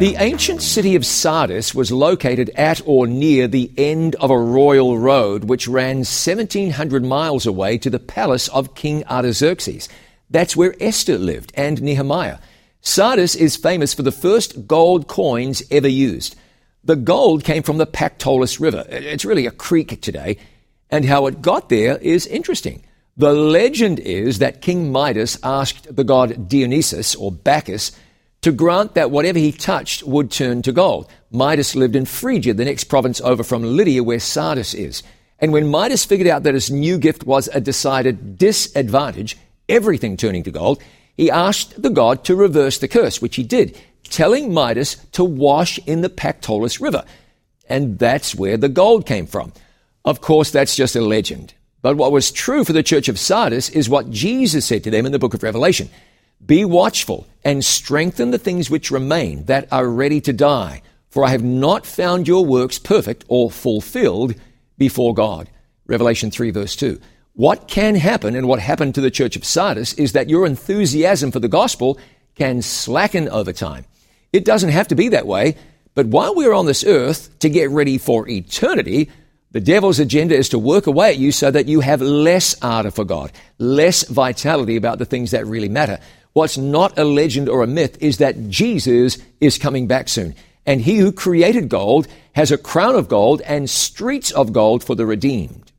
The ancient city of Sardis was located at or near the end of a royal road which ran 1700 miles away to the palace of King Artaxerxes. That's where Esther lived and Nehemiah. Sardis is famous for the first gold coins ever used. The gold came from the Pactolus River. It's really a creek today. And how it got there is interesting. The legend is that King Midas asked the god Dionysus or Bacchus to grant that whatever he touched would turn to gold. Midas lived in Phrygia, the next province over from Lydia, where Sardis is. And when Midas figured out that his new gift was a decided disadvantage, everything turning to gold, he asked the god to reverse the curse, which he did, telling Midas to wash in the Pactolus River. And that's where the gold came from. Of course, that's just a legend. But what was true for the church of Sardis is what Jesus said to them in the book of Revelation. Be watchful and strengthen the things which remain that are ready to die, for I have not found your works perfect or fulfilled before God. Revelation 3 verse 2. What can happen and what happened to the church of Sardis is that your enthusiasm for the gospel can slacken over time. It doesn't have to be that way, but while we're on this earth to get ready for eternity, the devil's agenda is to work away at you so that you have less ardor for God, less vitality about the things that really matter. What's not a legend or a myth is that Jesus is coming back soon. And he who created gold has a crown of gold and streets of gold for the redeemed.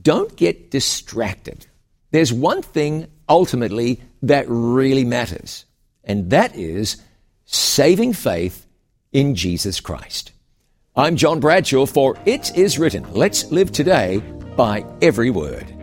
Don't get distracted. There's one thing ultimately that really matters, and that is saving faith in Jesus Christ. I'm John Bradshaw for It Is Written. Let's live today by every word.